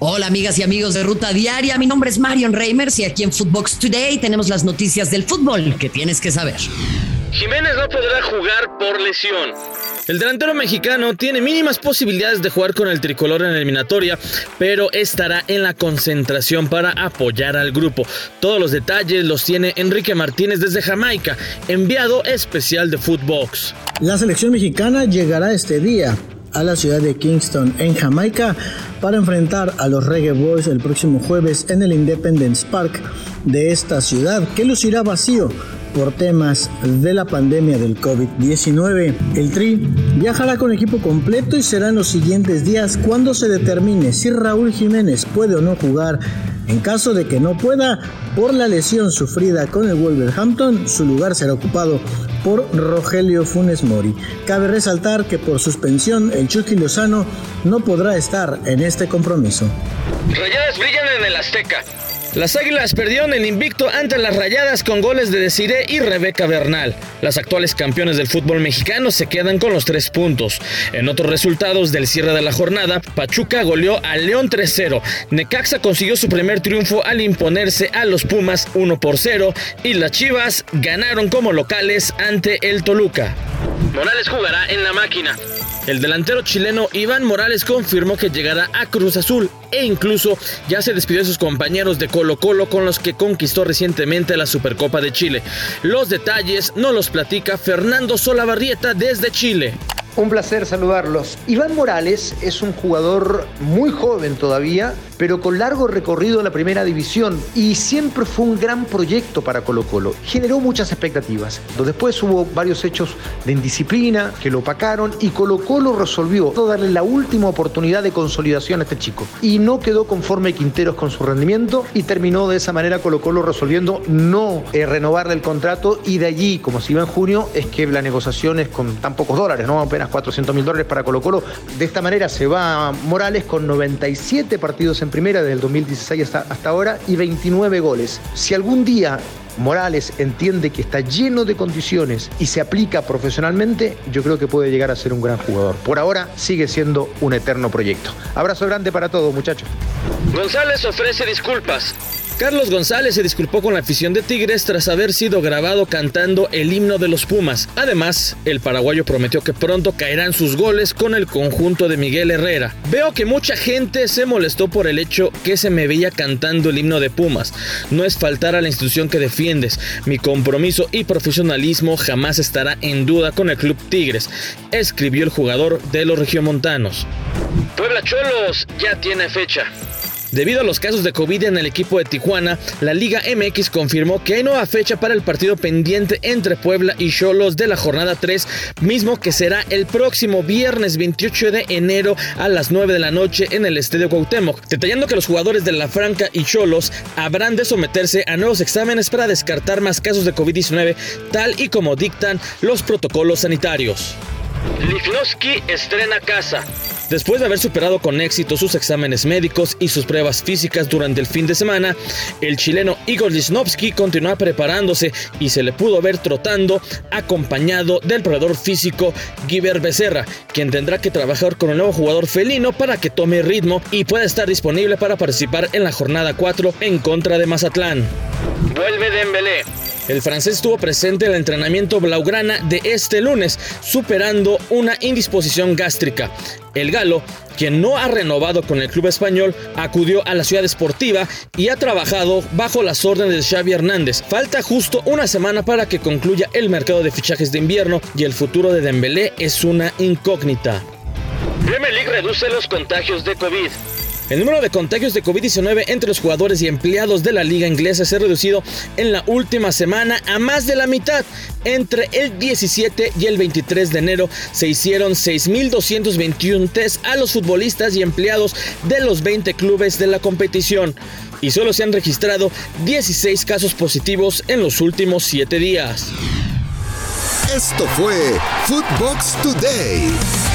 Hola amigas y amigos de Ruta Diaria, mi nombre es Marion Reimers y aquí en Footbox Today tenemos las noticias del fútbol que tienes que saber. Jiménez no podrá jugar por lesión. El delantero mexicano tiene mínimas posibilidades de jugar con el tricolor en la eliminatoria, pero estará en la concentración para apoyar al grupo. Todos los detalles los tiene Enrique Martínez desde Jamaica, enviado especial de Footbox. La selección mexicana llegará este día a la ciudad de Kingston, en Jamaica, para enfrentar a los Reggae Boys el próximo jueves en el Independence Park de esta ciudad, que lucirá vacío por temas de la pandemia del COVID-19. El Tri viajará con equipo completo y será en los siguientes días cuando se determine si Raúl Jiménez puede o no jugar. En caso de que no pueda, por la lesión sufrida con el Wolverhampton, su lugar será ocupado por Rogelio Funes Mori. Cabe resaltar que por suspensión el Chucky Lozano no podrá estar en este compromiso. Rayadas brillan en el Azteca. Las Águilas perdieron el invicto ante las Rayadas con goles de Desiré y Rebeca Bernal. Las actuales campeones del fútbol mexicano se quedan con los tres puntos. En otros resultados del cierre de la jornada, Pachuca goleó a León 3-0. Necaxa consiguió su primer triunfo al imponerse a los Pumas 1 por 0 y las Chivas ganaron como locales ante el Toluca. Morales jugará en la máquina. El delantero chileno Iván Morales confirmó que llegará a Cruz Azul e incluso ya se despidió de sus compañeros de Colo Colo con los que conquistó recientemente la Supercopa de Chile. Los detalles no los platica Fernando Solabarrieta desde Chile. Un placer saludarlos. Iván Morales es un jugador muy joven todavía, pero con largo recorrido en la primera división y siempre fue un gran proyecto para Colo Colo. Generó muchas expectativas. Después hubo varios hechos de indisciplina que lo opacaron y Colo Colo resolvió darle la última oportunidad de consolidación a este chico. Y no quedó conforme Quinteros con su rendimiento y terminó de esa manera Colo Colo resolviendo no eh, renovarle el contrato y de allí, como se iba en junio, es que la negociación es con tan pocos dólares, ¿no? Apenas 400 mil dólares para Colo Colo. De esta manera se va Morales con 97 partidos en primera desde el 2016 hasta, hasta ahora y 29 goles. Si algún día Morales entiende que está lleno de condiciones y se aplica profesionalmente, yo creo que puede llegar a ser un gran jugador. Por ahora sigue siendo un eterno proyecto. Abrazo grande para todos, muchachos. González ofrece disculpas. Carlos González se disculpó con la afición de Tigres tras haber sido grabado cantando el himno de los Pumas. Además, el paraguayo prometió que pronto caerán sus goles con el conjunto de Miguel Herrera. Veo que mucha gente se molestó por el hecho que se me veía cantando el himno de Pumas. No es faltar a la institución que defiendes. Mi compromiso y profesionalismo jamás estará en duda con el Club Tigres, escribió el jugador de los regiomontanos. Puebla Cholos ya tiene fecha. Debido a los casos de COVID en el equipo de Tijuana, la Liga MX confirmó que hay nueva fecha para el partido pendiente entre Puebla y Cholos de la jornada 3, mismo que será el próximo viernes 28 de enero a las 9 de la noche en el Estadio Cuauhtémoc, detallando que los jugadores de la Franca y Cholos habrán de someterse a nuevos exámenes para descartar más casos de COVID-19, tal y como dictan los protocolos sanitarios. Lifnowski estrena casa. Después de haber superado con éxito sus exámenes médicos y sus pruebas físicas durante el fin de semana, el chileno Igor Lisnowski continúa preparándose y se le pudo ver trotando acompañado del proveedor físico Giver Becerra, quien tendrá que trabajar con el nuevo jugador felino para que tome ritmo y pueda estar disponible para participar en la jornada 4 en contra de Mazatlán. Vuelve Dembélé. El francés estuvo presente en el entrenamiento blaugrana de este lunes, superando una indisposición gástrica. El galo, quien no ha renovado con el club español, acudió a la ciudad esportiva y ha trabajado bajo las órdenes de Xavi Hernández. Falta justo una semana para que concluya el mercado de fichajes de invierno y el futuro de Dembélé es una incógnita. Premier League reduce los contagios de COVID. El número de contagios de COVID-19 entre los jugadores y empleados de la liga inglesa se ha reducido en la última semana a más de la mitad. Entre el 17 y el 23 de enero se hicieron 6.221 test a los futbolistas y empleados de los 20 clubes de la competición. Y solo se han registrado 16 casos positivos en los últimos 7 días. Esto fue Footbox Today.